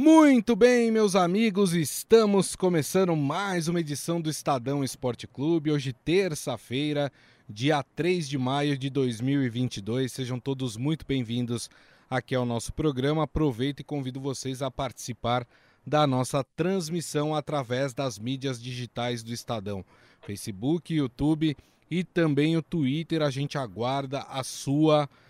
Muito bem, meus amigos, estamos começando mais uma edição do Estadão Esporte Clube. Hoje, terça-feira, dia 3 de maio de 2022. Sejam todos muito bem-vindos aqui ao nosso programa. Aproveito e convido vocês a participar da nossa transmissão através das mídias digitais do Estadão: Facebook, YouTube e também o Twitter. A gente aguarda a sua participação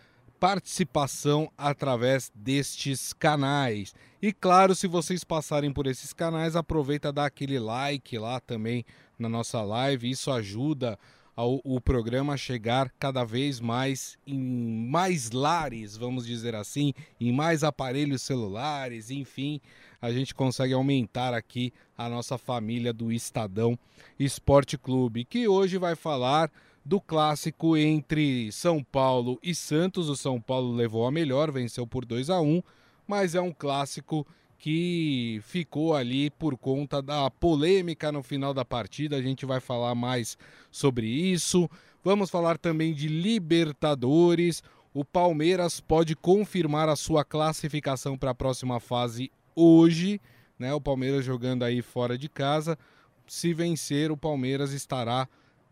através destes canais. E claro, se vocês passarem por esses canais, aproveita dar aquele like lá também na nossa live. Isso ajuda ao, o programa a chegar cada vez mais em mais lares, vamos dizer assim, em mais aparelhos celulares, enfim, a gente consegue aumentar aqui a nossa família do Estadão Esporte Clube, que hoje vai falar do clássico entre São Paulo e Santos. O São Paulo levou a melhor, venceu por 2 a 1, mas é um clássico que ficou ali por conta da polêmica no final da partida. A gente vai falar mais sobre isso. Vamos falar também de Libertadores. O Palmeiras pode confirmar a sua classificação para a próxima fase hoje, né? O Palmeiras jogando aí fora de casa. Se vencer, o Palmeiras estará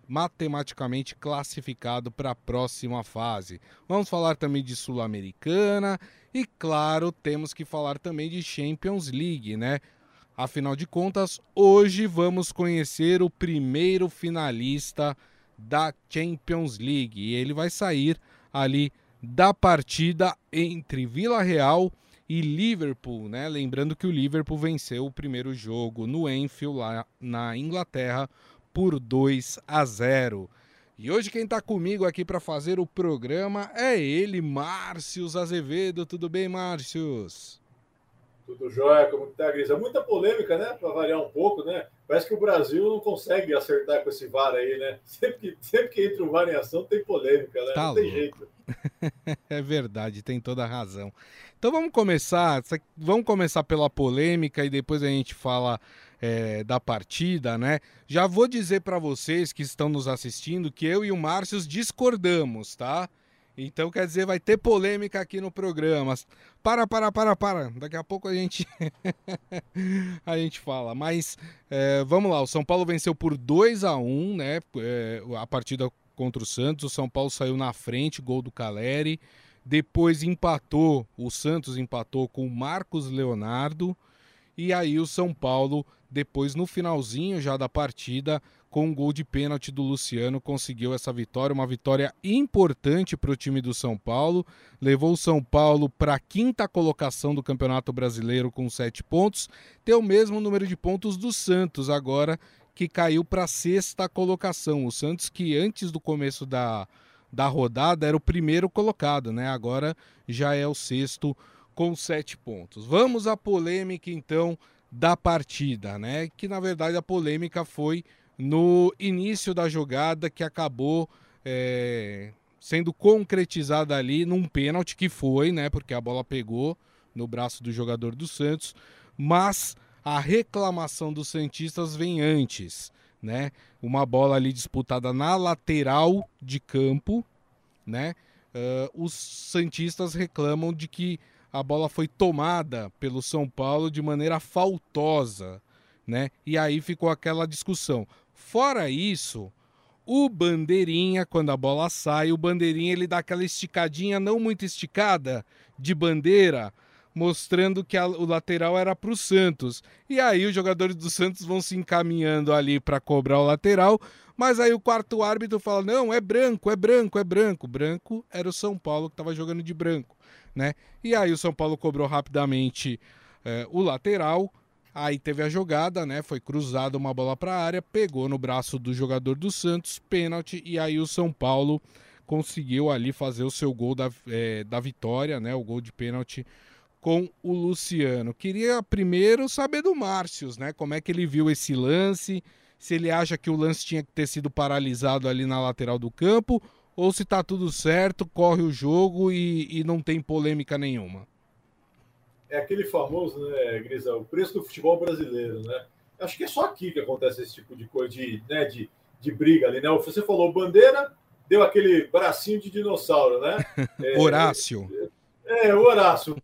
matematicamente classificado para a próxima fase. Vamos falar também de Sul-Americana e, claro, temos que falar também de Champions League, né? Afinal de contas, hoje vamos conhecer o primeiro finalista da Champions League e ele vai sair ali da partida entre Vila Real e Liverpool, né? Lembrando que o Liverpool venceu o primeiro jogo no Enfield lá na Inglaterra por 2 a 0. E hoje quem está comigo aqui para fazer o programa é ele, Márcios Azevedo. Tudo bem, Márcios? Tudo jóia, como está, Grisa? Muita polêmica, né? Para variar um pouco, né? Parece que o Brasil não consegue acertar com esse VAR aí, né? Sempre que, sempre que entra o VAR em ação tem polêmica, né? Tá não tem jeito. é verdade, tem toda a razão. Então vamos começar, vamos começar pela polêmica e depois a gente fala é, da partida, né? Já vou dizer para vocês que estão nos assistindo que eu e o Márcio discordamos, tá? Então quer dizer, vai ter polêmica aqui no programa. Para, para, para, para. Daqui a pouco a gente a gente fala. Mas é, vamos lá, o São Paulo venceu por 2 a 1 né? É, a partida contra o Santos. O São Paulo saiu na frente, gol do Caleri. Depois empatou, o Santos empatou com o Marcos Leonardo. E aí o São Paulo depois, no finalzinho já da partida, com um gol de pênalti do Luciano, conseguiu essa vitória, uma vitória importante para o time do São Paulo. Levou o São Paulo para a quinta colocação do Campeonato Brasileiro com sete pontos, tem o mesmo número de pontos do Santos agora, que caiu para a sexta colocação. O Santos, que antes do começo da, da rodada era o primeiro colocado, né? Agora já é o sexto com sete pontos. Vamos à polêmica então da partida, né? Que na verdade a polêmica foi no início da jogada que acabou é, sendo concretizada ali num pênalti que foi, né? Porque a bola pegou no braço do jogador do Santos, mas a reclamação dos Santistas vem antes, né? Uma bola ali disputada na lateral de campo, né? Uh, os Santistas reclamam de que a bola foi tomada pelo São Paulo de maneira faltosa, né? E aí ficou aquela discussão. Fora isso, o bandeirinha, quando a bola sai, o bandeirinha ele dá aquela esticadinha não muito esticada de bandeira, mostrando que a, o lateral era para o Santos. E aí os jogadores do Santos vão se encaminhando ali para cobrar o lateral, mas aí o quarto árbitro fala: "Não, é branco, é branco, é branco". Branco era o São Paulo que estava jogando de branco né? E aí o São Paulo cobrou rapidamente é, o lateral. Aí teve a jogada, né? Foi cruzada uma bola para a área, pegou no braço do jogador do Santos, pênalti, e aí o São Paulo conseguiu ali fazer o seu gol da, é, da vitória, né? O gol de pênalti com o Luciano. Queria primeiro saber do Márcios, né? Como é que ele viu esse lance, se ele acha que o lance tinha que ter sido paralisado ali na lateral do campo ou se tá tudo certo, corre o jogo e, e não tem polêmica nenhuma? É aquele famoso, né, Grisa, o preço do futebol brasileiro, né? Acho que é só aqui que acontece esse tipo de coisa, de, né, de, de briga ali, né? Você falou bandeira, deu aquele bracinho de dinossauro, né? É, Horácio. É, o Horácio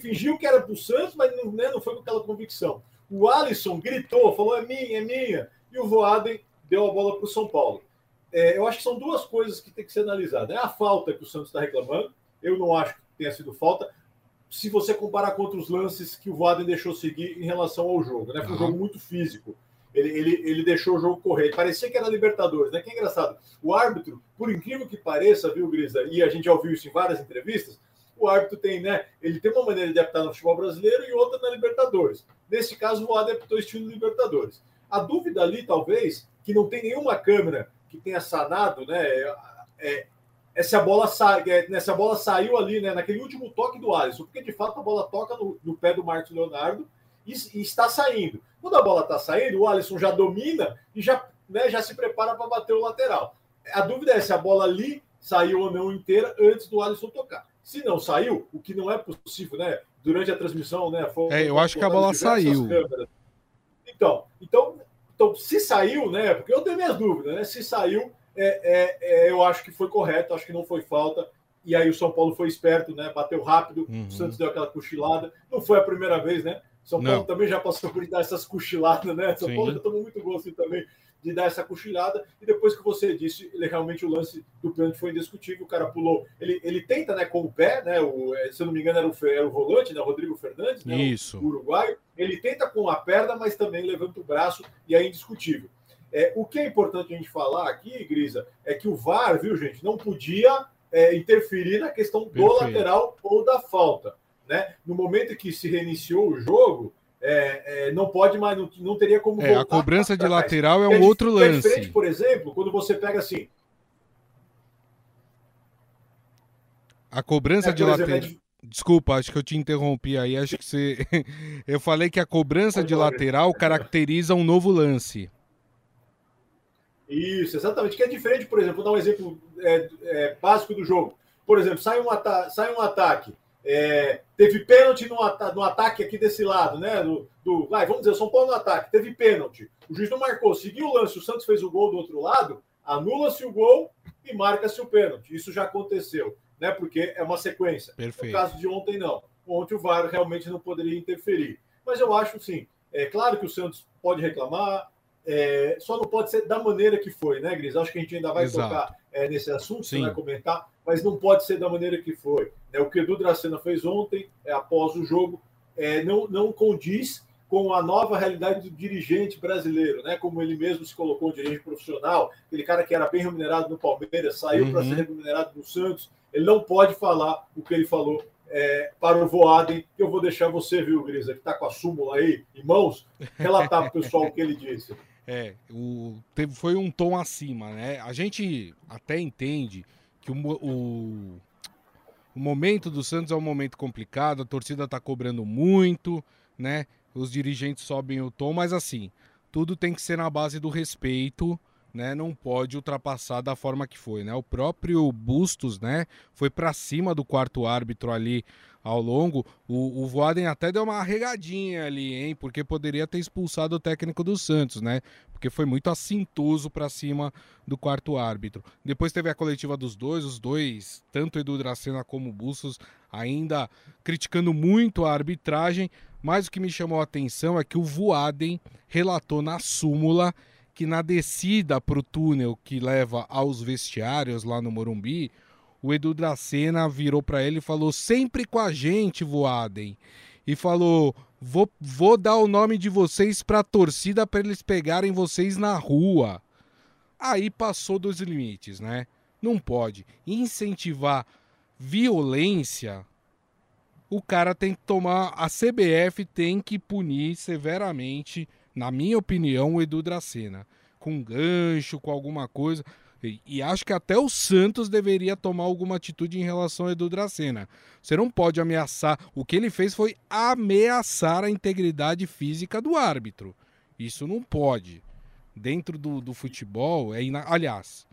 fingiu que era pro Santos, mas não, né, não foi com aquela convicção. O Alisson gritou, falou: é minha, é minha. E o Voaden deu a bola para o São Paulo. É, eu acho que são duas coisas que tem que ser analisadas. É a falta que o Santos está reclamando. Eu não acho que tenha sido falta. Se você comparar com outros lances que o Voaden deixou seguir em relação ao jogo, né? Foi um jogo muito físico. Ele, ele, ele deixou o jogo correr. Parecia que era Libertadores, né? Que é engraçado. O árbitro, por incrível que pareça, viu, Grisa? E a gente já ouviu isso em várias entrevistas. O árbitro tem, né? Ele tem uma maneira de apitar no futebol brasileiro e outra na Libertadores. Nesse caso, o Voaden apitou estilo Libertadores. A dúvida ali, talvez, que não tem nenhuma câmera que tenha sanado, né? É, é, é se a bola sai, é, né, se a bola saiu ali, né, naquele último toque do Alisson, porque de fato a bola toca no, no pé do Marcos Leonardo e, e, está saindo. Quando a bola está saindo, o Alisson já domina e já, né, já se prepara para bater o lateral. A dúvida é se a bola ali saiu ou não inteira antes do Alisson tocar. Se não saiu, o que não é possível, né? Durante a transmissão, né? Foi, é, eu acho que a bola saiu. Câmeras. Então, então, então, se saiu, né? Porque eu tenho minhas dúvidas, né? Se saiu, é, é, é, eu acho que foi correto, acho que não foi falta. E aí o São Paulo foi esperto, né? Bateu rápido, uhum. o Santos deu aquela cochilada. Não foi a primeira vez, né? São Paulo não. também já passou por dar essas cochiladas, né? São Sim. Paulo já tomou muito gosto também de dar essa cochilada. E depois que você disse, ele realmente o lance do pênalti foi indiscutível. O cara pulou. Ele, ele tenta, né, com o pé, né? O, é, se eu não me engano, era o, era o volante, né? O Rodrigo Fernandes, né? Isso. O, o uruguaio. Ele tenta com a perna, mas também levanta o braço e é indiscutível. É, o que é importante a gente falar aqui, Grisa, é que o VAR, viu, gente, não podia é, interferir na questão do Perfeito. lateral ou da falta. Né? No momento que se reiniciou o jogo, é, é, não pode mais, não, não teria como é, A cobrança de lateral é um é outro lance. É diferente, por exemplo, quando você pega assim. A cobrança é, de lateral. Desculpa, acho que eu te interrompi aí. Acho que você. eu falei que a cobrança de lateral caracteriza um novo lance. Isso, exatamente. Que é diferente, por exemplo, vou dar um exemplo básico do jogo. Por exemplo, sai um, sai um ataque é, teve pênalti no, at no, ataque aqui desse lado, né? Do, do, vai, vamos dizer, São Paulo no ataque, teve pênalti. O juiz não marcou, seguiu o lance, o Santos fez o gol do outro lado, anula-se o gol e marca-se o pênalti. Isso já aconteceu, né? Porque é uma sequência. Perfeito. No caso de ontem, não. Ontem o VAR realmente não poderia interferir. Mas eu acho, sim, é claro que o Santos pode reclamar, é, só não pode ser da maneira que foi, né, Gris? Acho que a gente ainda vai Exato. tocar é, nesse assunto, Sim. você vai comentar, mas não pode ser da maneira que foi. É, o que o Edu Dracena fez ontem, é, após o jogo, é, não, não condiz com a nova realidade do dirigente brasileiro, né? Como ele mesmo se colocou, um dirigente profissional, aquele cara que era bem remunerado no Palmeiras, saiu uhum. para ser remunerado no Santos. Ele não pode falar o que ele falou é, para o Voaden, eu vou deixar você, viu, Grisa, que está com a súmula aí em mãos, relatar para o pessoal o que ele disse. É, o, teve, foi um tom acima, né? A gente até entende que o, o, o momento do Santos é um momento complicado, a torcida está cobrando muito, né? Os dirigentes sobem o tom, mas assim, tudo tem que ser na base do respeito, né? Não pode ultrapassar da forma que foi, né? O próprio Bustos, né? Foi para cima do quarto árbitro ali ao longo. O, o Voaden até deu uma arregadinha ali, hein? Porque poderia ter expulsado o técnico do Santos, né? Porque foi muito assintoso para cima do quarto árbitro. Depois teve a coletiva dos dois, os dois, tanto Edu Dracena como Bustos, ainda criticando muito a arbitragem. Mas o que me chamou a atenção é que o Voaden relatou na súmula que na descida para o túnel que leva aos vestiários lá no Morumbi, o Edu Dracena virou para ele e falou: sempre com a gente, Voaden. E falou: vou, vou dar o nome de vocês para a torcida para eles pegarem vocês na rua. Aí passou dos limites, né? Não pode incentivar violência. O cara tem que tomar. A CBF tem que punir severamente, na minha opinião, o Edu Dracena. Com gancho, com alguma coisa. E, e, acho que até o Santos deveria tomar alguma atitude em relação ao Edu Dracena. Você não pode ameaçar. O que ele fez foi ameaçar a integridade física do árbitro. Isso não pode. Dentro do, do futebol, é ina... aliás,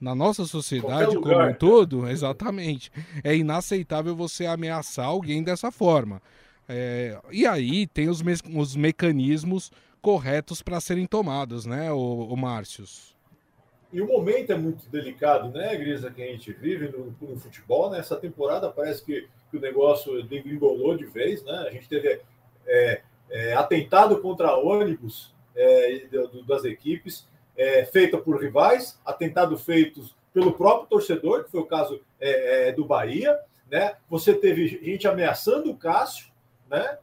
na nossa sociedade como um todo, exatamente, é inaceitável você ameaçar alguém dessa forma. É... e aí tem os, me... os mecanismos corretos para serem tomados, né, o, o Márcios? E o momento é muito delicado, né, Grisa, que a gente vive no, no futebol. Nessa né? temporada parece que, que o negócio degringolou de vez, né? A gente teve é, é, atentado contra ônibus é, das equipes, é, feita por rivais, atentado feitos pelo próprio torcedor, que foi o caso é, é, do Bahia, né? Você teve gente ameaçando o Cássio, né?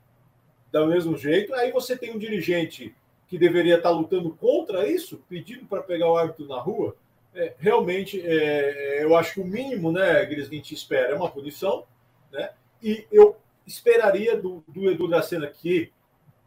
Do mesmo jeito, aí você tem um dirigente que deveria estar lutando contra isso, pedindo para pegar o árbitro na rua. É, realmente, é, eu acho que o mínimo, né, Gris, que a gente espera é uma punição, né? E eu esperaria do, do Edu Dracena, que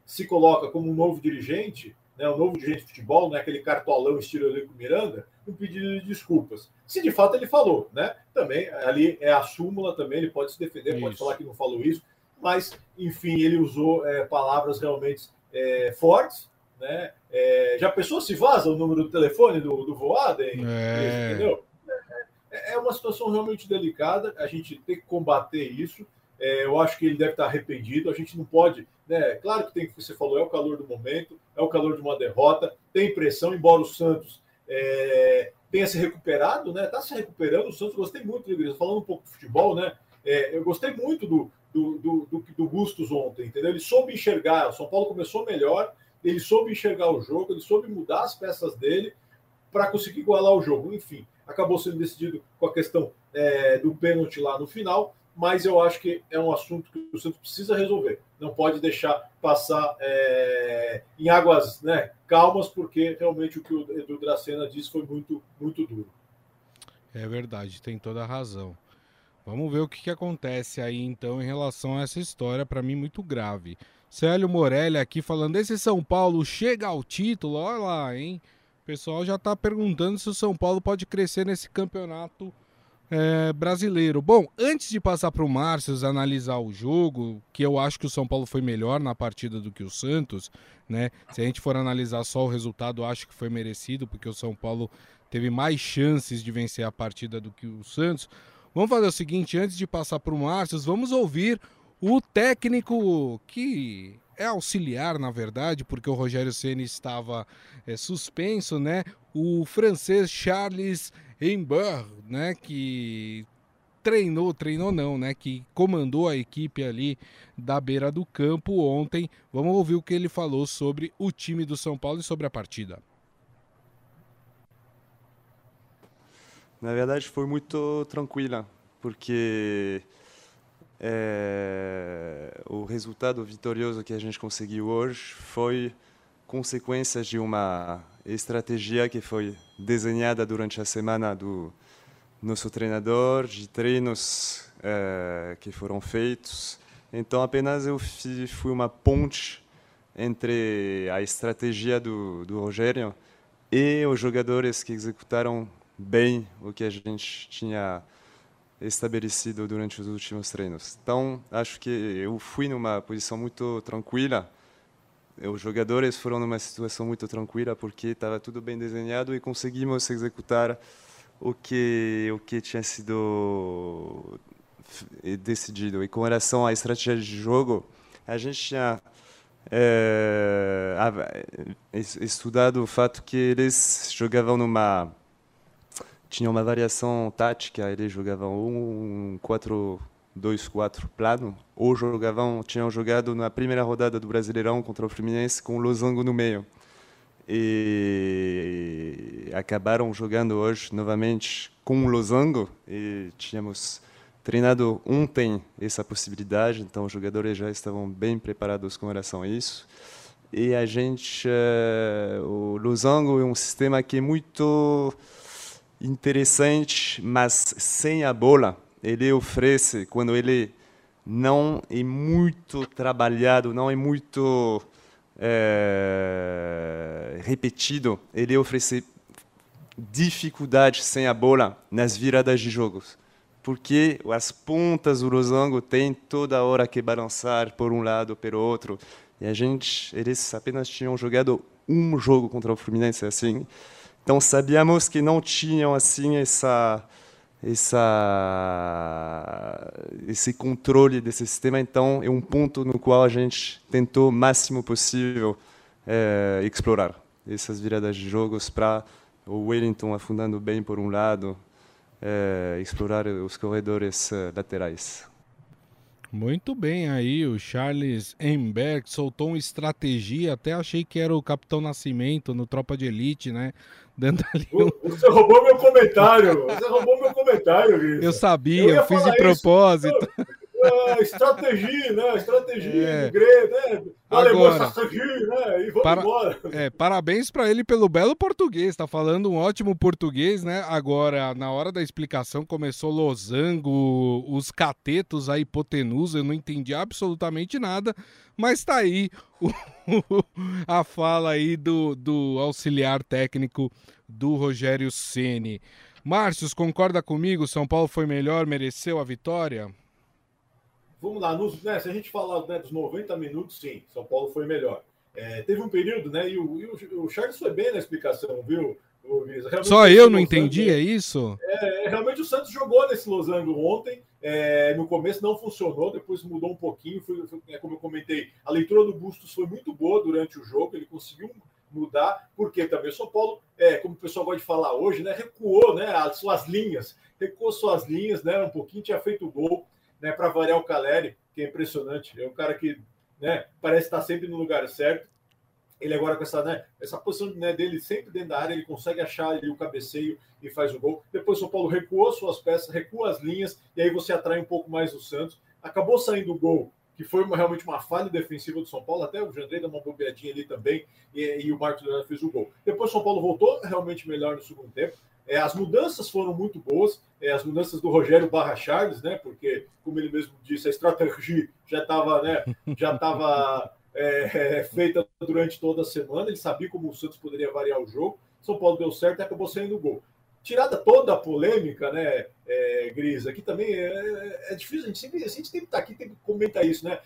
se coloca como um novo dirigente, né, um novo dirigente de futebol, né, aquele cartolão estilo Eurico Miranda, um pedido de desculpas. Se de fato ele falou, né? Também ali é a súmula, também ele pode se defender, isso. pode falar que não falou isso, mas enfim, ele usou é, palavras realmente é, fortes, né? É, já pensou se vaza o número do telefone do, do Voaden? É. Entendeu? É, é uma situação realmente delicada, a gente tem que combater isso. Eu acho que ele deve estar arrependido. A gente não pode, né? Claro que tem que você falou, é o calor do momento, é o calor de uma derrota, tem pressão, embora o Santos tenha se recuperado, né? Está se recuperando. O Santos gostei muito, Igreja, falando um pouco de futebol, né? É, eu gostei muito do, do, do, do, do Bustos ontem, entendeu? Ele soube enxergar. O São Paulo começou melhor, ele soube enxergar o jogo, ele soube mudar as peças dele para conseguir igualar o jogo. Enfim, acabou sendo decidido com a questão é, do pênalti lá no final, mas eu acho que é um assunto que o Santos precisa resolver. Não pode deixar passar é, em águas né, calmas, porque realmente o que o Edu Dracena disse foi muito, muito duro. É verdade, tem toda a razão. Vamos ver o que, que acontece aí então em relação a essa história, para mim muito grave. Célio Morelli aqui falando: esse São Paulo chega ao título, olha lá, hein? O pessoal já está perguntando se o São Paulo pode crescer nesse campeonato é, brasileiro. Bom, antes de passar para o Márcio analisar o jogo, que eu acho que o São Paulo foi melhor na partida do que o Santos, né? Se a gente for analisar só o resultado, acho que foi merecido, porque o São Paulo teve mais chances de vencer a partida do que o Santos. Vamos fazer o seguinte, antes de passar para o Márcio, vamos ouvir o técnico que é auxiliar, na verdade, porque o Rogério Ceni estava é, suspenso, né? O francês Charles Ember, né? Que treinou, treinou não, né? Que comandou a equipe ali da beira do campo ontem. Vamos ouvir o que ele falou sobre o time do São Paulo e sobre a partida. Na verdade, foi muito tranquila, porque é, o resultado vitorioso que a gente conseguiu hoje foi consequência de uma estratégia que foi desenhada durante a semana do nosso treinador, de treinos é, que foram feitos. Então, apenas eu fui uma ponte entre a estratégia do, do Rogério e os jogadores que executaram bem o que a gente tinha estabelecido durante os últimos treinos. Então, acho que eu fui numa posição muito tranquila. Os jogadores foram numa situação muito tranquila porque estava tudo bem desenhado e conseguimos executar o que o que tinha sido decidido. E com relação à estratégia de jogo, a gente tinha é, estudado o fato que eles jogavam numa tinha uma variação tática, eles jogavam um 4-2-4 plano, ou jogavam, tinham jogado na primeira rodada do Brasileirão contra o Fluminense com o Losango no meio. E acabaram jogando hoje novamente com o Losango e tínhamos treinado ontem essa possibilidade, então os jogadores já estavam bem preparados com relação a isso. E a gente, uh, o Losango é um sistema que é muito interessante, mas sem a bola, ele oferece, quando ele não é muito trabalhado, não é muito é, repetido, ele oferece dificuldade sem a bola nas viradas de jogos. Porque as pontas do losango têm toda hora que balançar por um lado pelo outro. E a gente, eles apenas tinham jogado um jogo contra o Fluminense assim. Então sabíamos que não tinham assim essa essa esse controle desse sistema. Então é um ponto no qual a gente tentou o máximo possível é, explorar essas viradas de jogos para o Wellington afundando bem por um lado, é, explorar os corredores laterais. Muito bem aí, o Charles Emberg soltou uma estratégia, até achei que era o Capitão Nascimento no Tropa de Elite, né? Dando ali um... Você roubou meu comentário, você roubou meu comentário. Eu sabia, eu, eu fiz de propósito. Isso estratégia, né? Estratégia é. grego, né? Agora, estratégia, né? E vamos para, embora. É, parabéns para ele pelo belo português, tá falando um ótimo português, né? Agora, na hora da explicação, começou losango, os catetos, a hipotenusa, eu não entendi absolutamente nada, mas tá aí o, a fala aí do, do auxiliar técnico do Rogério Ceni. Márcios, concorda comigo? São Paulo foi melhor, mereceu a vitória? Vamos lá, nos, né, se a gente falar né, dos 90 minutos, sim, São Paulo foi melhor. É, teve um período, né? E o, e o, Charles foi bem na explicação, viu? Só eu não entendi, é isso? É, é, realmente o Santos jogou nesse losango ontem. É, no começo não funcionou, depois mudou um pouquinho. Foi, foi, é, como eu comentei, a leitura do Bustos foi muito boa durante o jogo. Ele conseguiu mudar, porque também o São Paulo, é, como o pessoal gosta de falar hoje, né, recuou né, as suas linhas, recuou suas linhas, né, um pouquinho, tinha feito gol né, para variar o Caleri, que é impressionante. É um cara que né, parece estar sempre no lugar certo. Ele agora com essa, né, essa posição né, dele sempre dentro da área, ele consegue achar ali o cabeceio e faz o gol. Depois o São Paulo recuou suas peças, recua as linhas, e aí você atrai um pouco mais o Santos. Acabou saindo o gol, que foi uma, realmente uma falha defensiva do São Paulo, até o Jandrei deu uma bobeadinha ali também, e, e o Marcos fez o gol. Depois o São Paulo voltou realmente melhor no segundo tempo. É, as mudanças foram muito boas, é, as mudanças do Rogério Barra Charles, né? Porque, como ele mesmo disse, a estratégia já estava né, já tava, é, feita durante toda a semana, ele sabia como o Santos poderia variar o jogo. São Paulo deu certo e acabou saindo o gol. Tirada toda a polêmica, né, é, Gris? Aqui também é, é, é difícil, a gente, sempre, a gente tem que estar tá aqui, tem que comentar isso, né?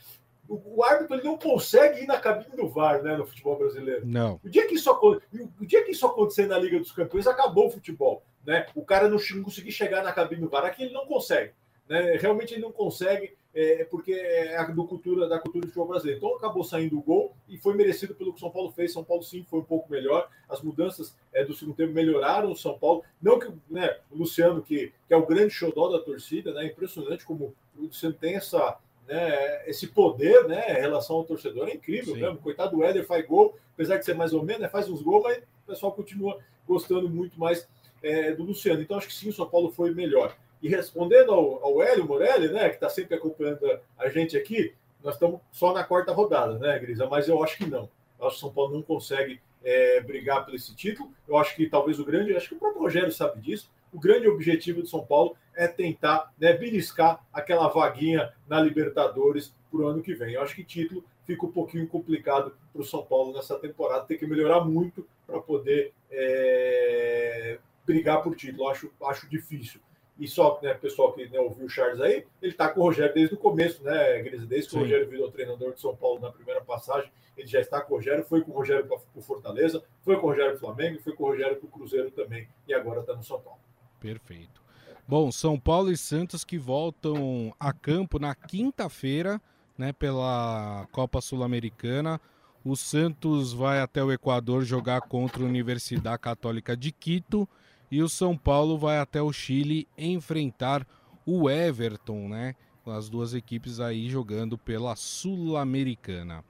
O, árbitro ele não consegue ir na cabine do VAR, né, no futebol brasileiro. Não. O dia que isso, o dia que isso acontecer na Liga dos Campeões, acabou o futebol, né? O cara não, conseguir chegar na cabine do VAR, aqui ele não consegue, né? Realmente ele não consegue, é, porque é a do cultura da cultura do futebol brasileiro. Então acabou saindo o gol e foi merecido pelo que o São Paulo fez. São Paulo sim foi um pouco melhor. As mudanças é, do segundo tempo melhoraram o São Paulo. Não que né, o Luciano, que, que é o grande xodó da torcida, né? Impressionante como o Luciano tem essa né, esse poder né, em relação ao torcedor é incrível Sim. mesmo. Coitado do Éder faz gol, apesar de ser mais ou menos, né, faz uns gols, mas o pessoal continua gostando muito mais é, do Luciano. Então acho que sim, o São Paulo foi melhor. E respondendo ao, ao Hélio Morelli, né, que está sempre acompanhando a gente aqui, nós estamos só na quarta rodada, né, Grisa? Mas eu acho que não. Eu acho que o São Paulo não consegue é, brigar por esse título. Eu acho que talvez o grande, acho que o próprio Rogério sabe disso. O grande objetivo do São Paulo é tentar né, beliscar aquela vaguinha na Libertadores para o ano que vem. Eu acho que título fica um pouquinho complicado para o São Paulo nessa temporada, tem que melhorar muito para poder é, brigar por título. Eu acho, acho difícil. E só, né, pessoal que né, ouviu o Charles aí, ele está com o Rogério desde o começo, né, Gris? Desde que Sim. o Rogério virou treinador de São Paulo na primeira passagem, ele já está com o Rogério, foi com o Rogério para o Fortaleza, foi com o Rogério para o Flamengo, foi com o Rogério para o Cruzeiro também, e agora está no São Paulo. Perfeito. Bom, São Paulo e Santos que voltam a campo na quinta-feira, né, pela Copa Sul-Americana. O Santos vai até o Equador jogar contra a Universidade Católica de Quito e o São Paulo vai até o Chile enfrentar o Everton, né? As duas equipes aí jogando pela Sul-Americana.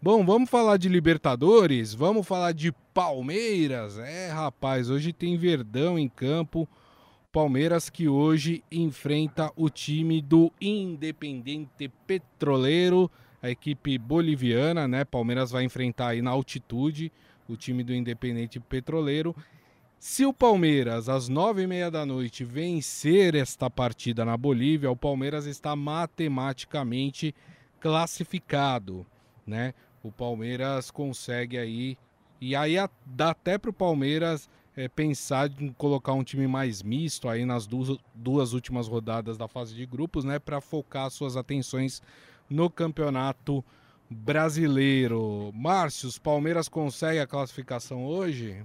Bom, vamos falar de Libertadores, vamos falar de Palmeiras. É, rapaz, hoje tem Verdão em campo. Palmeiras que hoje enfrenta o time do Independente Petroleiro, a equipe boliviana, né? Palmeiras vai enfrentar aí na altitude o time do Independente Petroleiro. Se o Palmeiras, às nove e meia da noite, vencer esta partida na Bolívia, o Palmeiras está matematicamente classificado, né? O Palmeiras consegue aí e aí dá até para o Palmeiras é, pensar em colocar um time mais misto aí nas duas, duas últimas rodadas da fase de grupos, né, para focar suas atenções no campeonato brasileiro. Márcio, Palmeiras consegue a classificação hoje?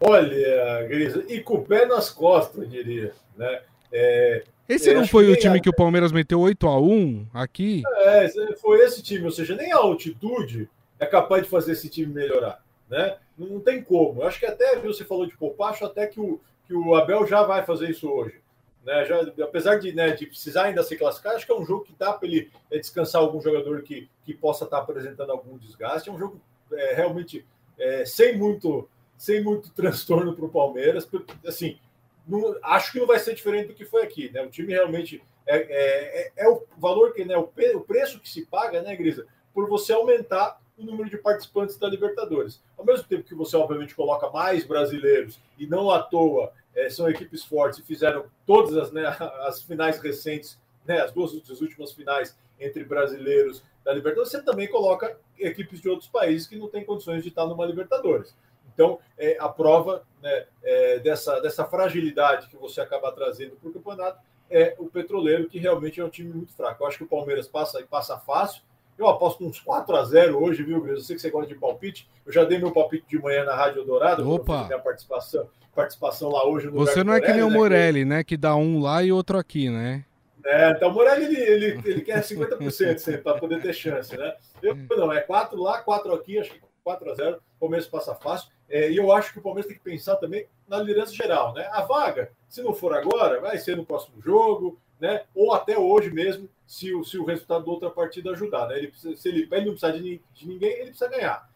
Olha, Grisa, e com o pé nas costas, eu diria, né? É, esse não foi o time que o Palmeiras meteu 8 a 1 aqui? É, foi esse time, ou seja, nem a altitude é capaz de fazer esse time melhorar né? Não, tem como. Eu acho que até você falou de poupar, acho até que o, que o Abel já vai fazer isso hoje. Né? Já, apesar de, né, de precisar ainda se classificar, acho que é um jogo que dá para ele é, descansar algum jogador que, que possa estar tá apresentando algum desgaste. É um jogo é, realmente é, sem muito sem muito transtorno para o Palmeiras. Assim, não, acho que não vai ser diferente do que foi aqui. Né? O time realmente é, é, é, é o valor que, né, o, o preço que se paga, né, Grisa, por você aumentar o número de participantes da Libertadores. Ao mesmo tempo que você, obviamente, coloca mais brasileiros e não à toa é, são equipes fortes e fizeram todas as, né, as finais recentes, né, as duas as últimas finais entre brasileiros da Libertadores, você também coloca equipes de outros países que não têm condições de estar numa Libertadores. Então, é, a prova né, é, dessa, dessa fragilidade que você acaba trazendo para o campeonato é o Petroleiro, que realmente é um time muito fraco. Eu acho que o Palmeiras passa e passa fácil. Eu aposto uns 4 a 0 hoje, viu, Gris? Eu sei que você gosta de palpite. Eu já dei meu palpite de manhã na Rádio Dourado. Opa! Minha participação, participação lá hoje. No você não é que nem o Morelli, né? Que dá um lá e outro aqui, né? É, então o Morelli ele, ele, ele quer 50% para poder ter chance, né? Eu não, é 4 lá, 4 aqui, acho que 4 a 0 o Palmeiras passa fácil. É, e eu acho que o Palmeiras tem que pensar também na liderança geral, né? A vaga, se não for agora, vai ser no próximo jogo, né? Ou até hoje mesmo, se o, se o resultado da outra partida ajudar, né? Ele precisa, se ele, ele não precisar de, de ninguém, ele precisa ganhar.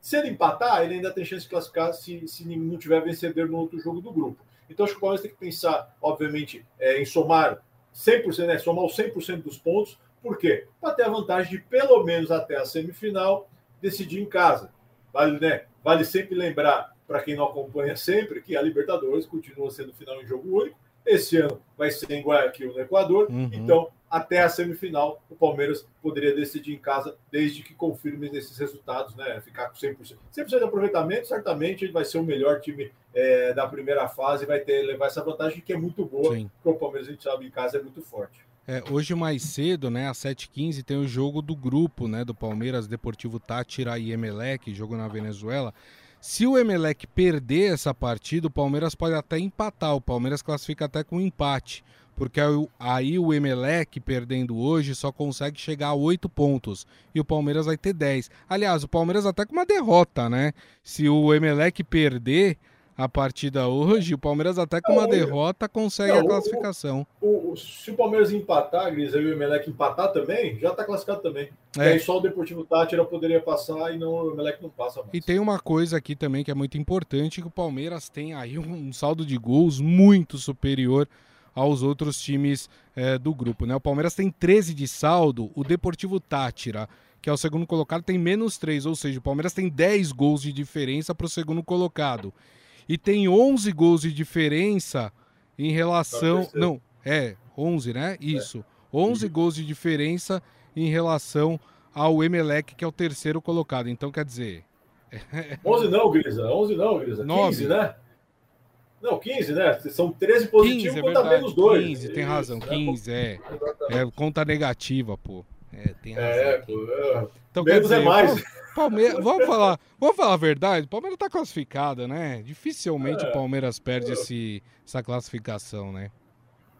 Se ele empatar, ele ainda tem chance de classificar se, se não tiver vencedor no outro jogo do grupo. Então, acho que o Palmeiras tem que pensar, obviamente, é, em somar 100%, né? Somar os 100% dos pontos. Por quê? Para ter a vantagem de, pelo menos até a semifinal, decidir em casa. Vale, né? vale sempre lembrar, para quem não acompanha sempre, que a Libertadores continua sendo final em jogo único. Esse ano vai ser em Guayaquil, no Equador. Uhum. Então, até a semifinal, o Palmeiras poderia decidir em casa, desde que confirme esses resultados, né? Ficar com 100%. 100% de aproveitamento, certamente ele vai ser o melhor time é, da primeira fase, vai ter levar essa vantagem que é muito boa, Sim. porque o Palmeiras, a gente sabe, em casa é muito forte. É, hoje mais cedo, né, às 7h15, tem o jogo do grupo, né, do Palmeiras, Deportivo Tátira e Emelec, jogo na Venezuela. Se o Emelec perder essa partida, o Palmeiras pode até empatar. O Palmeiras classifica até com empate, porque aí o Emelec, perdendo hoje, só consegue chegar a 8 pontos. E o Palmeiras vai ter 10. Aliás, o Palmeiras até com uma derrota, né? Se o Emelec perder, a partida hoje, o Palmeiras até com uma derrota consegue não, a classificação. O, o, se o Palmeiras empatar, Gris, e o Emelec empatar também, já está classificado também. É. E aí só o Deportivo Tátira poderia passar e não, o Emelec não passa mais. E tem uma coisa aqui também que é muito importante, que o Palmeiras tem aí um saldo de gols muito superior aos outros times é, do grupo. Né? O Palmeiras tem 13 de saldo, o Deportivo Tátira que é o segundo colocado, tem menos 3, ou seja, o Palmeiras tem 10 gols de diferença para o segundo colocado e tem 11 gols de diferença em relação. Não, é, 11, né? Isso. É. 11 gols de diferença em relação ao Emelec, que é o terceiro colocado. Então, quer dizer. 11 não, Grisa. 11 não, Grisa. 9. 15, né? Não, 15, né? São 13 positivos 15, é contra menos 2. 15, tem razão. 15, né? é. É conta negativa, pô. É, tem razão. É, pô. É. Então, menos é dizer, é mais. Palmeiras, vamos falar, vamos falar a verdade. O Palmeiras está classificado, né? Dificilmente é, o Palmeiras perde é. esse, essa classificação, né?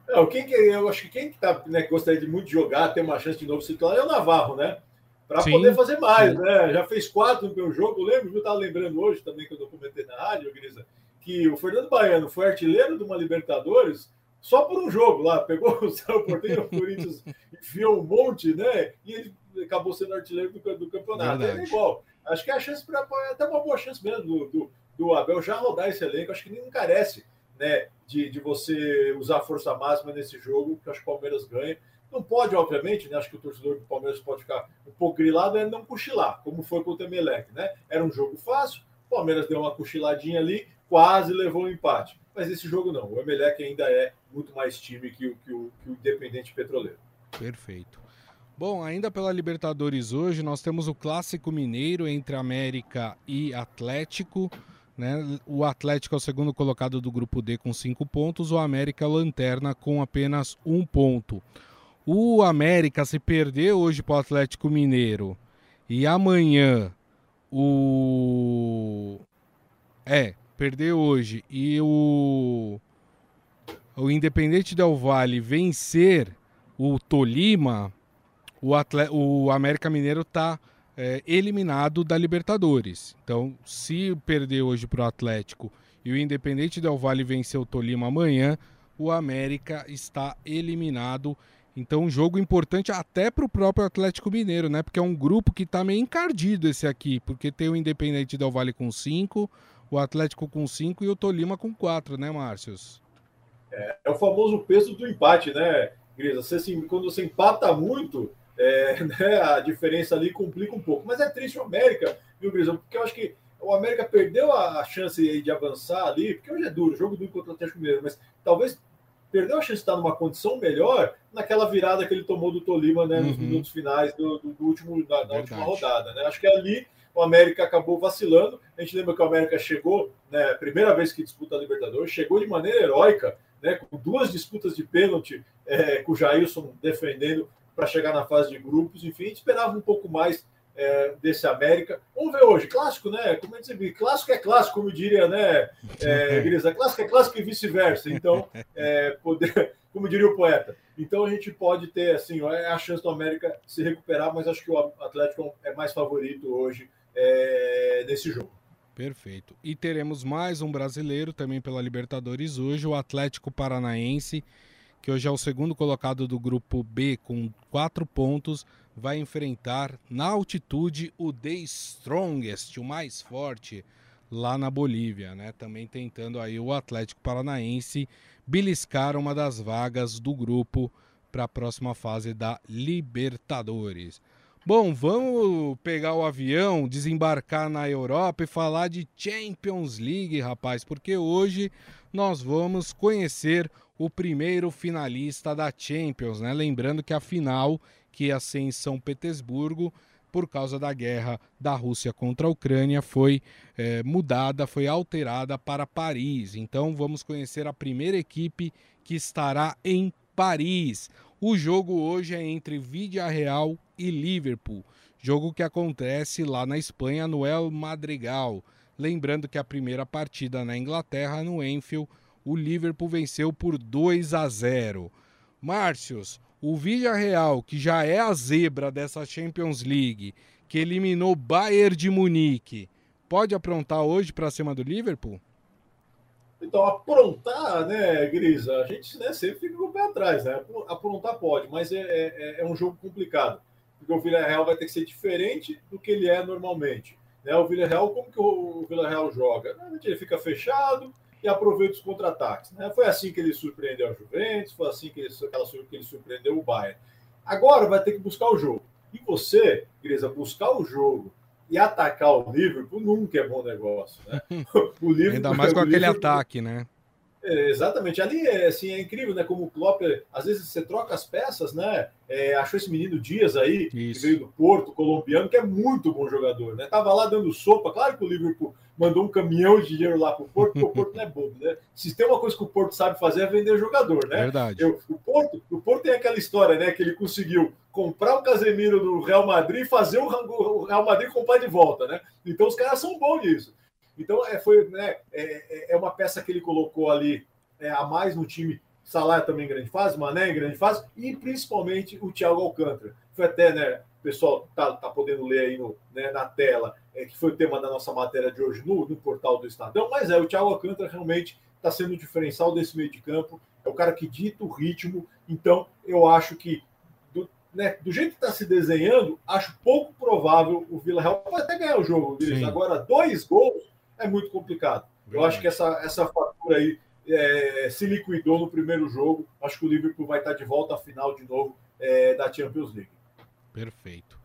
Não, quem que, eu acho que quem que tá, né, gostaria de muito jogar, ter uma chance de novo titular é o Navarro, né? Para poder fazer mais, sim. né? Já fez quatro no meu jogo. lembro, eu estava lembrando hoje também que eu documentei na rádio, Grisa, que o Fernando Baiano foi artilheiro de uma Libertadores só por um jogo lá. Pegou o São Porteiro, o Corinthians enfiou um monte, né? E ele acabou sendo artilheiro do, do campeonato. É igual. Acho que é a chance para é até uma boa chance mesmo do, do, do, Abel já rodar esse elenco. Acho que nem carece né, de, de você usar força máxima nesse jogo, que acho que o Palmeiras ganha. Não pode, obviamente, né? Acho que o torcedor do Palmeiras pode ficar um pouco grilado, é não cochilar, como foi com o Temelec, né? Era um jogo fácil, o Palmeiras deu uma cochiladinha ali, quase levou o um empate. Mas esse jogo não. O Emelec ainda é muito mais time que o, que o, que o Independente Petroleiro. Perfeito. Bom, ainda pela Libertadores hoje, nós temos o Clássico Mineiro entre América e Atlético. Né? O Atlético é o segundo colocado do grupo D com cinco pontos, o América é lanterna com apenas um ponto. O América se perder hoje para o Atlético Mineiro e amanhã o. É, perder hoje e o. O Independente Del Vale vencer o Tolima, o, atleta, o América Mineiro está é, eliminado da Libertadores. Então, se perder hoje para o Atlético e o Independente Del Vale vencer o Tolima amanhã, o América está eliminado. Então, um jogo importante até para o próprio Atlético Mineiro, né? Porque é um grupo que está meio encardido esse aqui, porque tem o Independente Del Vale com 5, o Atlético com 5 e o Tolima com 4, né, Márcios? É, é, o famoso peso do empate, né, Grisa? Você, assim, quando você empata muito, é, né, a diferença ali complica um pouco. Mas é triste o América, viu, Grisa? Porque eu acho que o América perdeu a chance de avançar ali, porque hoje é duro, jogo duro contra o Atlético Mineiro, mas talvez perdeu a chance de estar numa condição melhor naquela virada que ele tomou do Tolima né, nos uhum. minutos finais do, do, do último, da, da última rodada. Né? Acho que ali o América acabou vacilando. A gente lembra que o América chegou, né, primeira vez que disputa a Libertadores, chegou de maneira heróica, né, com duas disputas de pênalti, é, com o Jailson defendendo para chegar na fase de grupos. Enfim, esperava um pouco mais é, desse América. Vamos ver hoje, clássico, né? Como é que clássico é clássico, como diria, né, é, Grisa? Clássico é clássico e vice-versa. Então, é, poder, como diria o poeta. Então a gente pode ter assim, é a chance do América se recuperar, mas acho que o Atlético é mais favorito hoje é, nesse jogo. Perfeito. E teremos mais um brasileiro também pela Libertadores hoje, o Atlético Paranaense, que hoje é o segundo colocado do grupo B com quatro pontos, vai enfrentar na altitude o The Strongest, o mais forte lá na Bolívia, né? Também tentando aí o Atlético Paranaense beliscar uma das vagas do grupo para a próxima fase da Libertadores. Bom, vamos pegar o avião, desembarcar na Europa e falar de Champions League, rapaz, porque hoje nós vamos conhecer o primeiro finalista da Champions, né? Lembrando que a final que ia ser em São Petersburgo, por causa da guerra da Rússia contra a Ucrânia, foi é, mudada, foi alterada para Paris. Então vamos conhecer a primeira equipe que estará em Paris. O jogo hoje é entre Real e Liverpool, jogo que acontece lá na Espanha no El Madrigal. Lembrando que a primeira partida na Inglaterra, no Enfield, o Liverpool venceu por 2 a 0. Márcios, o Real, que já é a zebra dessa Champions League, que eliminou o Bayern de Munique, pode aprontar hoje para cima do Liverpool? Então, aprontar, né, Grisa? A gente né, sempre fica com o pé atrás, né? Aprontar pode, mas é, é, é um jogo complicado. Porque o Villarreal vai ter que ser diferente do que ele é normalmente. Né? O Villarreal, como que o Villarreal joga? Ele fica fechado e aproveita os contra-ataques. Né? Foi assim que ele surpreendeu a Juventus, foi assim que ele, que ele surpreendeu o Bayern. Agora vai ter que buscar o jogo. E você, Grisa, buscar o jogo e atacar o Liverpool nunca é bom negócio. Né? O Liverpool, Ainda mais com aquele Liverpool, ataque, né? É, exatamente. Ali é, assim, é incrível, né? Como o Klopp, às vezes você troca as peças, né? É, achou esse menino Dias aí, Isso. que veio do Porto, colombiano, que é muito bom jogador, né? Tava lá dando sopa. Claro que o Liverpool mandou um caminhão de dinheiro lá pro Porto, porque o Porto não é bobo, né? Se tem uma coisa que o Porto sabe fazer é vender jogador, né? Verdade. Eu, o, Porto, o Porto tem aquela história, né? Que ele conseguiu comprar o Casemiro do Real Madrid e fazer o Real Madrid comprar de volta, né? Então os caras são bons nisso. Então é, foi, né, é, é uma peça que ele colocou ali é, a mais no time. Salah também em grande fase, Mané em grande fase, e principalmente o Thiago Alcântara. Foi até, né, o pessoal tá, tá podendo ler aí no, né, na tela, é, que foi o tema da nossa matéria de hoje no, no portal do Estadão, mas é, o Thiago Alcântara realmente está sendo o diferencial desse meio de campo, é o cara que dita o ritmo, então eu acho que do, né, do jeito que está se desenhando, acho pouco provável o Vila Real vai até ganhar o jogo. Agora, dois gols é muito complicado. Eu acho que essa, essa fatura aí é, se liquidou no primeiro jogo. Acho que o Liverpool vai estar de volta à final de novo é, da Champions League. Perfeito.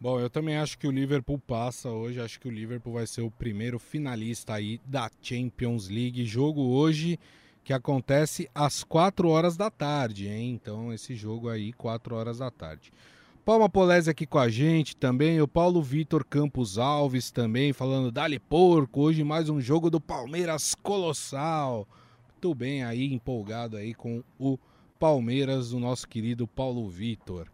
Bom, eu também acho que o Liverpool passa hoje. Acho que o Liverpool vai ser o primeiro finalista aí da Champions League. Jogo hoje que acontece às 4 horas da tarde, hein? Então, esse jogo aí, 4 horas da tarde. Palma Polese aqui com a gente também, o Paulo Vitor Campos Alves também, falando Dali Porco, hoje mais um jogo do Palmeiras colossal. Muito bem aí, empolgado aí com o Palmeiras, o nosso querido Paulo Vitor.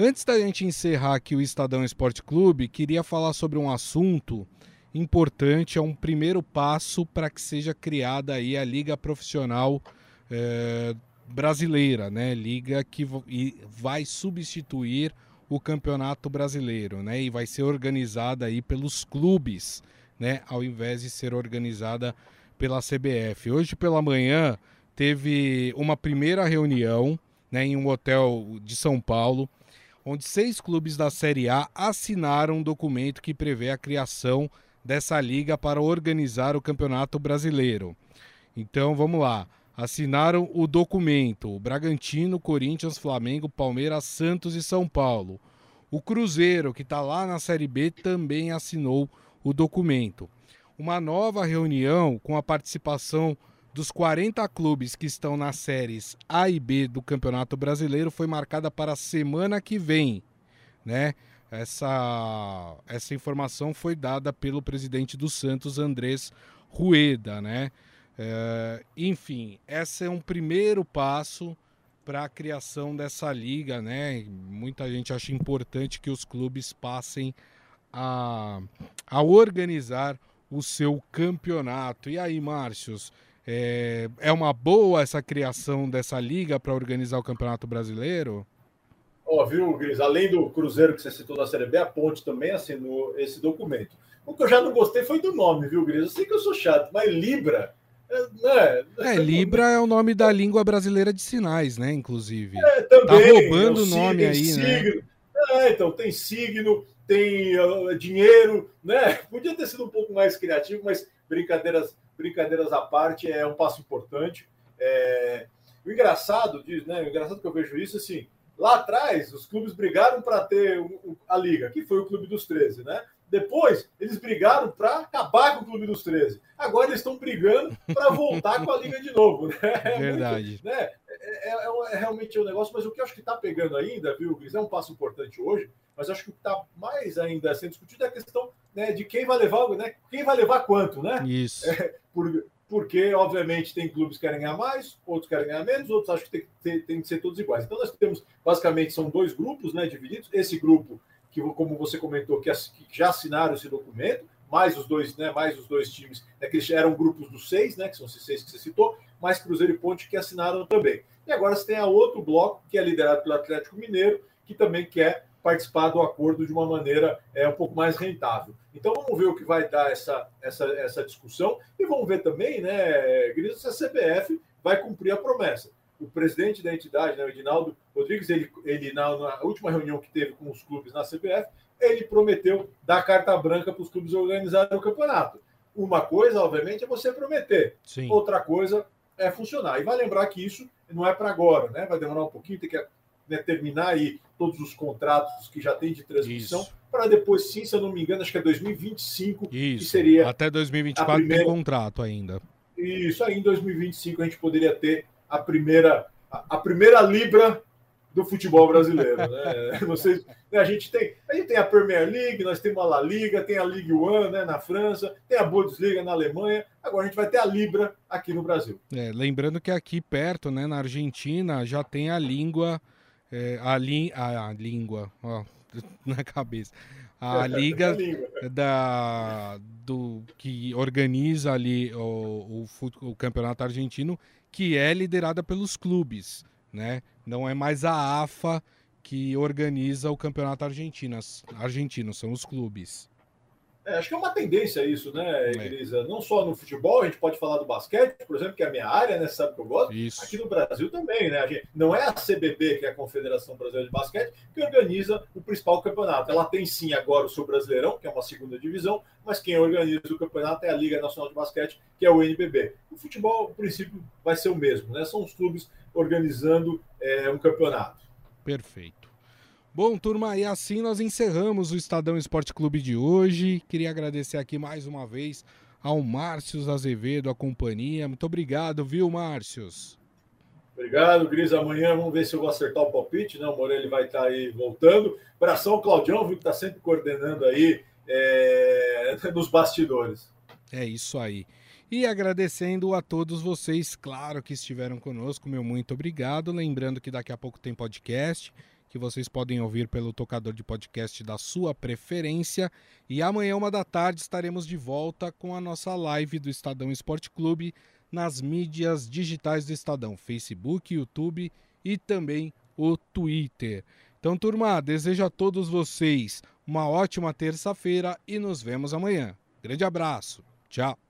Antes da gente encerrar aqui o Estadão Esporte Clube, queria falar sobre um assunto importante, é um primeiro passo para que seja criada aí a Liga Profissional é, brasileira, né? Liga que vai substituir o Campeonato Brasileiro, né? E vai ser organizada aí pelos clubes, né? Ao invés de ser organizada pela CBF. Hoje pela manhã teve uma primeira reunião né, em um hotel de São Paulo, onde seis clubes da Série A assinaram um documento que prevê a criação dessa liga para organizar o Campeonato Brasileiro. Então vamos lá. Assinaram o documento o Bragantino, Corinthians, Flamengo, Palmeiras, Santos e São Paulo. O Cruzeiro, que está lá na Série B, também assinou o documento. Uma nova reunião com a participação dos 40 clubes que estão nas séries A e B do Campeonato Brasileiro foi marcada para a semana que vem, né? Essa, essa informação foi dada pelo presidente do Santos, Andrés Rueda, né? É, enfim, esse é um primeiro passo para a criação dessa liga, né? Muita gente acha importante que os clubes passem a, a organizar o seu campeonato. E aí, Márcios, é, é uma boa essa criação dessa liga para organizar o Campeonato Brasileiro? Ó, oh, viu, Gris? Além do Cruzeiro que você citou da Série B, a Ponte também assinou esse documento. O que eu já não gostei foi do nome, viu, Gris? Eu sei que eu sou chato, mas Libra é, é, Libra é o nome da língua brasileira de sinais, né? Inclusive. É, também, tá roubando o nome aí, signo. né? É, então, tem signo, tem uh, dinheiro, né? Podia ter sido um pouco mais criativo, mas brincadeiras, brincadeiras à parte é um passo importante. É... O engraçado diz, né? O engraçado que eu vejo isso assim. Lá atrás, os clubes brigaram para ter a liga, que foi o Clube dos 13, né? Depois, eles brigaram para acabar com o Clube dos 13. Agora eles estão brigando para voltar com a Liga de novo. Né? É Verdade. Muito, né? É, é, é, é, realmente um negócio, mas o que eu acho que está pegando ainda, viu, Gris, é um passo importante hoje, mas acho que o que está mais ainda sendo discutido é a questão né, de quem vai levar, né? Quem vai levar quanto, né? Isso. É, por, porque, obviamente, tem clubes que querem ganhar mais, outros querem ganhar menos, outros acham que tem, tem, tem que ser todos iguais. Então, nós temos, basicamente, são dois grupos né, divididos. Esse grupo que, como você comentou, que, já assinaram esse documento, mais os dois, né, mais os dois times, né, que eram grupos dos seis, né, que são esses seis que você citou, mais Cruzeiro e Ponte que assinaram também. E agora você tem a outro bloco, que é liderado pelo Atlético Mineiro, que também quer participar do acordo de uma maneira é, um pouco mais rentável. Então vamos ver o que vai dar essa, essa, essa discussão e vamos ver também, né, Gris, se a CBF vai cumprir a promessa o presidente da entidade, né, o Edinaldo Rodrigues, ele, ele na, na, última reunião que teve com os clubes na CBF, ele prometeu dar carta branca para os clubes organizarem o campeonato. Uma coisa, obviamente, é você prometer. Sim. Outra coisa é funcionar. E vai lembrar que isso não é para agora, né? Vai demorar um pouquinho, tem que né, terminar aí todos os contratos que já tem de transmissão, para depois, sim, se eu não me engano, acho que é 2025, isso. que seria. Até 2024 primeira... tem contrato ainda. Isso aí, em 2025 a gente poderia ter a primeira, a, primeira libra do futebol brasileiro. Né? Vocês, né, a, gente tem, a gente tem a Premier League, nós temos a La Liga, tem a Ligue 1 né, na França, tem a Bundesliga na Alemanha, agora a gente vai ter a Libra aqui no Brasil. É, lembrando que aqui perto, né, na Argentina, já tem a língua, é, a, li, a, a língua, ó, na cabeça. A liga da, do, que organiza ali o, o, o campeonato argentino que é liderada pelos clubes, né? Não é mais a AFA que organiza o campeonato argentino, argentino são os clubes. É, acho que é uma tendência isso, né, Elisa? É. Não só no futebol, a gente pode falar do basquete, por exemplo, que é a minha área, né? Você sabe que eu gosto. Isso. Aqui no Brasil também, né? A gente, não é a CBB, que é a Confederação Brasileira de Basquete, que organiza o principal campeonato. Ela tem sim agora o seu Brasileirão, que é uma segunda divisão, mas quem organiza o campeonato é a Liga Nacional de Basquete, que é o NBB. O futebol, o princípio, vai ser o mesmo, né? São os clubes organizando é, um campeonato. Perfeito. Bom, turma, e assim nós encerramos o Estadão Esporte Clube de hoje. Queria agradecer aqui mais uma vez ao Márcio Azevedo, a companhia. Muito obrigado, viu, Márcios? Obrigado, Gris. Amanhã vamos ver se eu vou acertar o palpite, né? O Morelli vai estar aí voltando. Abração ao Claudião, viu, que está sempre coordenando aí é... nos bastidores. É isso aí. E agradecendo a todos vocês, claro, que estiveram conosco, meu muito obrigado. Lembrando que daqui a pouco tem podcast que vocês podem ouvir pelo tocador de podcast da sua preferência. E amanhã, uma da tarde, estaremos de volta com a nossa live do Estadão Esporte Clube nas mídias digitais do Estadão, Facebook, YouTube e também o Twitter. Então, turma, desejo a todos vocês uma ótima terça-feira e nos vemos amanhã. Grande abraço. Tchau.